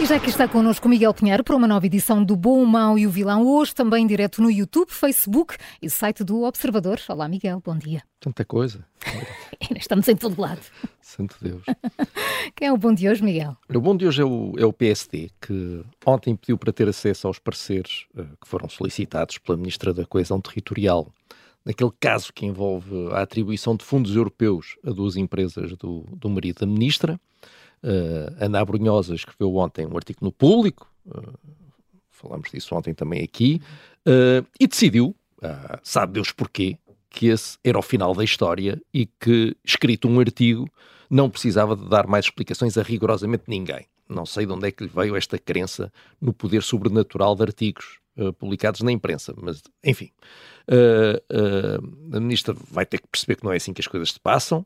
E já que está connosco Miguel Pinheiro para uma nova edição do Bom, o Mau e o Vilão, hoje também direto no YouTube, Facebook e site do Observador. Olá Miguel, bom dia. Tanta coisa. Estamos em todo lado. Santo Deus. Quem é o bom de hoje, Miguel? O bom de hoje é o, é o PSD, que ontem pediu para ter acesso aos pareceres uh, que foram solicitados pela Ministra da Coesão Territorial, naquele caso que envolve a atribuição de fundos europeus a duas empresas do, do marido da Ministra. Uh, Ana Abrunhosa escreveu ontem um artigo no Público, uh, disso ontem também aqui, uh, e decidiu, sabe Deus porquê, que esse era o final da história e que, escrito um artigo, não precisava de dar mais explicações a rigorosamente ninguém. Não sei de onde é que lhe veio esta crença no poder sobrenatural de artigos publicados na imprensa, mas enfim. a ministra vai ter que perceber que não é assim que as coisas se passam.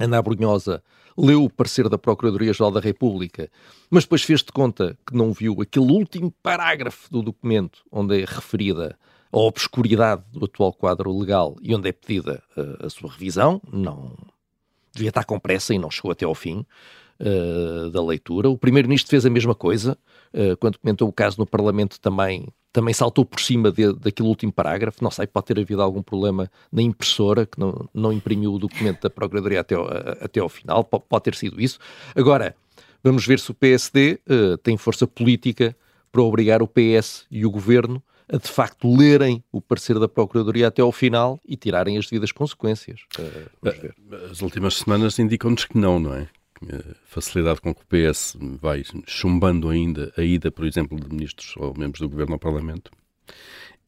Ana Abrunhosa leu o parecer da Procuradoria-Geral da República, mas depois fez de conta que não viu aquele último parágrafo do documento onde é referida a obscuridade do atual quadro legal e onde é pedida uh, a sua revisão. Não devia estar com pressa e não chegou até ao fim uh, da leitura. O Primeiro-Ministro fez a mesma coisa, quando comentou o caso no Parlamento também também saltou por cima de, daquele último parágrafo. Não sei, pode ter havido algum problema na impressora que não, não imprimiu o documento da Procuradoria até ao, até ao final. Pode, pode ter sido isso. Agora, vamos ver se o PSD uh, tem força política para obrigar o PS e o Governo a de facto lerem o parecer da Procuradoria até ao final e tirarem as devidas consequências. Uh, As últimas semanas indicam-nos que não, não é? Facilidade com que o PS vai chumbando ainda a ida, por exemplo, de ministros ou membros do governo ao Parlamento,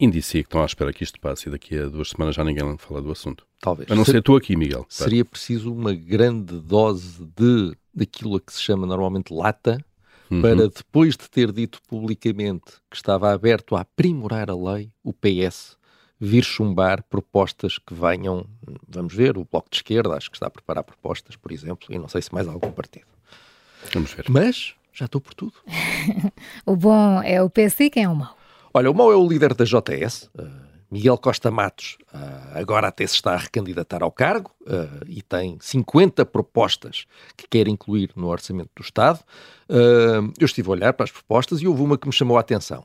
indicia que estão à espera que isto passe e daqui a duas semanas já ninguém fala do assunto. Talvez. A não ser tu aqui, Miguel. Seria preciso uma grande dose de daquilo a que se chama normalmente lata uhum. para depois de ter dito publicamente que estava aberto a aprimorar a lei, o PS vir chumbar propostas que venham, vamos ver, o Bloco de Esquerda, acho que está a preparar propostas, por exemplo, e não sei se mais algum partido. Vamos ver. Mas já estou por tudo. o bom é o PC, quem é o mau? Olha, o mau é o líder da JS, uh, Miguel Costa Matos, uh, agora até se está a recandidatar ao cargo uh, e tem 50 propostas que quer incluir no orçamento do Estado. eu estive a olhar para as propostas e houve uma que me chamou a atenção,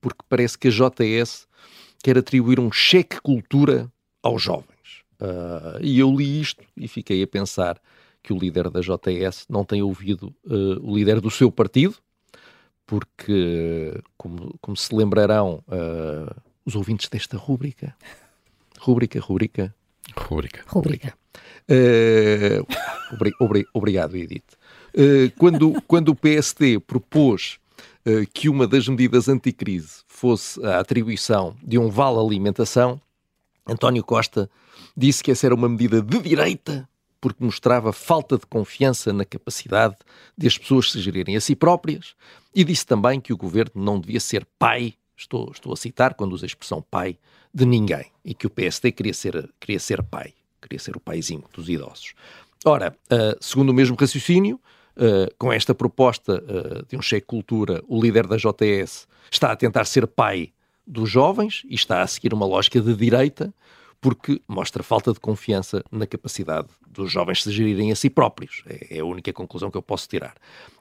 porque parece que a JS quer atribuir um cheque cultura aos jovens. Uh, e eu li isto e fiquei a pensar que o líder da JS não tem ouvido uh, o líder do seu partido, porque, como, como se lembrarão uh, os ouvintes desta rúbrica, rúbrica, rúbrica, rúbrica, rúbrica. Obri, obri, obrigado, Edith. quando, quando o PSD propôs que uma das medidas anticrise fosse a atribuição de um vale alimentação, António Costa disse que essa era uma medida de direita porque mostrava falta de confiança na capacidade de as pessoas se gerirem a si próprias e disse também que o governo não devia ser pai, estou, estou a citar quando usa a expressão pai, de ninguém e que o PSD queria ser, queria ser pai, queria ser o paizinho dos idosos. Ora, uh, segundo o mesmo raciocínio, Uh, com esta proposta uh, de um cheque cultura, o líder da JS está a tentar ser pai dos jovens e está a seguir uma lógica de direita, porque mostra falta de confiança na capacidade dos jovens se gerirem a si próprios. É, é a única conclusão que eu posso tirar.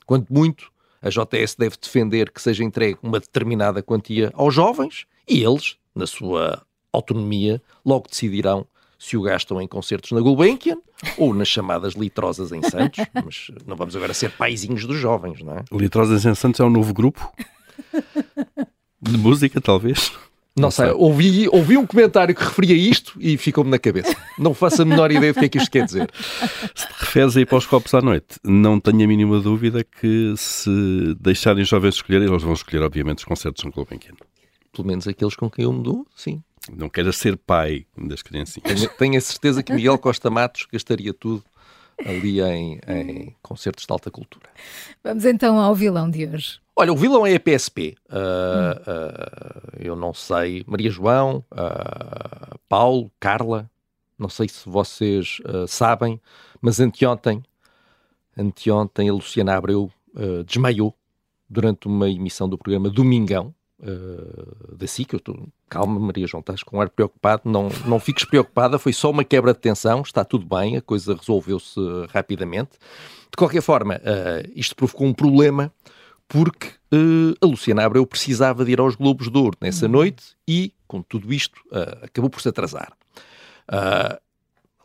Quanto muito, a JS deve defender que seja entregue uma determinada quantia aos jovens e eles, na sua autonomia, logo decidirão se o gastam em concertos na Gulbenkian ou nas chamadas litrosas em Santos, mas não vamos agora ser paizinhos dos jovens, não é? Litrosas em Santos é um novo grupo de música, talvez. Não, não sei, sei. Ouvi, ouvi um comentário que referia isto e ficou-me na cabeça. Não faço a menor ideia do que é que isto quer dizer. Se te referes aí para os copos à noite, não tenho a mínima dúvida que se deixarem os jovens escolher, eles vão escolher, obviamente, os concertos no Gulbenkian. Pelo menos aqueles com quem eu me dou, sim. Não queira ser pai das criancinhas. Tenho, tenho a certeza que Miguel Costa Matos gastaria tudo ali em, em, concertos de alta cultura. Vamos então ao vilão de hoje. Olha, o vilão é a PSP. Uh, uh, eu não sei. Maria João, uh, Paulo, Carla, não sei se vocês sabem, mas anteontem, anteontem a Luciana Abreu desmaiou durante uma emissão do programa Domingão, uh, da SIC. Eu estou, calma, Maria João, estás com um ar preocupado. Não, não fiques preocupada, foi só uma quebra de tensão, está tudo bem, a coisa resolveu-se rapidamente. De qualquer forma, uh, isto provocou um problema porque uh, a Luciana Abreu precisava de ir aos Globos de Ouro nessa uhum. noite e, com tudo isto, uh, acabou por se atrasar. Uh,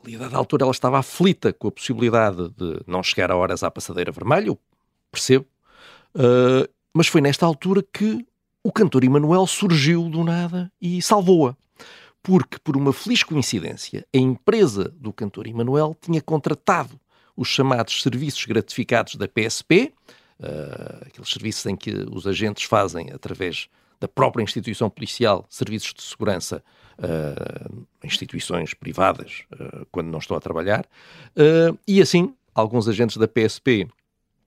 ali, a dada altura, ela estava aflita com a possibilidade de não chegar a horas à passadeira vermelha, eu percebo, uh, mas foi nesta altura que o cantor Emanuel surgiu do nada e salvou-a. Porque, por uma feliz coincidência, a empresa do cantor Emanuel tinha contratado os chamados serviços gratificados da PSP, uh, ah, aqueles serviços em que os agentes fazem, através da própria instituição policial, serviços de segurança uh, instituições privadas, uh, quando não estão a trabalhar, e assim, alguns agentes da PSP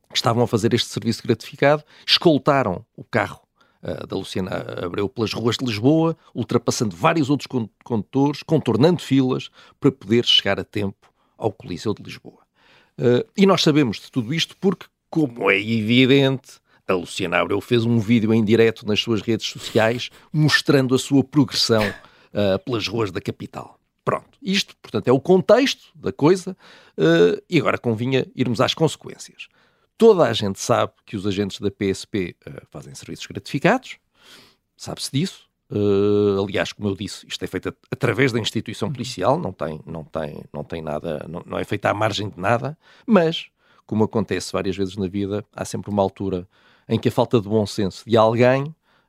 que estavam a fazer este serviço gratificado escoltaram o carro da Luciana Abreu pelas ruas de Lisboa, ultrapassando vários outros condutores, contornando filas para poder chegar a tempo ao Coliseu de Lisboa. Uh, e nós sabemos de tudo isto porque, como é evidente, a Luciana Abreu fez um vídeo em direto nas suas redes sociais mostrando a sua progressão uh, pelas ruas da capital. Pronto, isto, portanto, é o contexto da coisa uh, e agora convinha irmos às consequências. Toda a gente sabe que os agentes da PSP uh, eh, fazem serviços gratificados, sabe-se disso. Uh, aliás, como eu disse, isto é feito através da instituição policial, não tem, não tem, não tem nada, não, não é feito à margem de nada, mas, como acontece várias vezes na vida, há sempre uma altura em que a falta de bom senso de alguém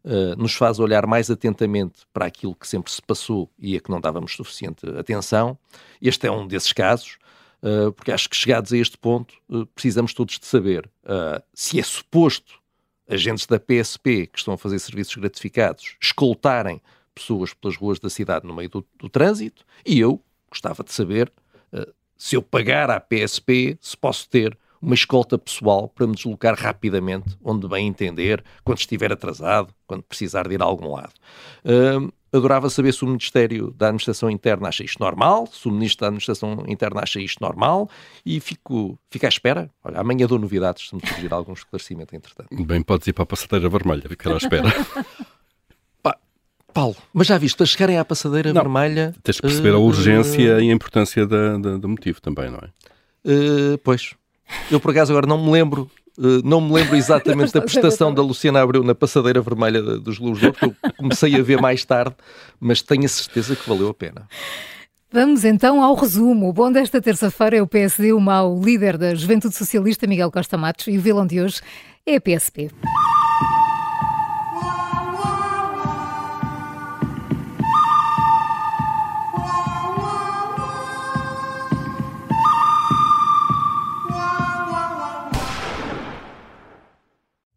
uh, nos faz olhar mais atentamente para aquilo que sempre se passou e a que não dávamos suficiente atenção. Este é um desses casos. Uh, porque acho que chegados a este ponto uh, precisamos todos de saber uh, se é suposto agentes da PSP que estão a fazer serviços gratificados escoltarem pessoas pelas ruas da cidade no meio do, do trânsito e eu gostava de saber se eu pagar à PSP se posso ter uma escolta pessoal para me deslocar rapidamente onde bem entender, quando estiver atrasado, quando precisar de ir a algum lado. Uh, adorava saber se o Ministério da Administração Interna acha isto normal, se o Ministro da Administração Interna acha isto normal e fico, fico à espera. Olha, amanhã dou novidades se me surgir algum esclarecimento entretanto. Bem, podes ir para a passadeira vermelha, ficar à espera. Paulo, mas já viste, para chegarem à passadeira não, vermelha... Tens de perceber uh, a urgência uh, e a importância da, da, do motivo também, não é? Uh, pois. Eu, por acaso, agora não me lembro Uh, não me lembro exatamente da prestação da Luciana Abreu na passadeira vermelha dos Luz que eu comecei a ver mais tarde, mas tenho a certeza que valeu a pena. Vamos então ao resumo. O bom desta terça-feira é o PSD, o mau líder da Juventude Socialista, Miguel Costa Matos, e o vilão de hoje é a PSP.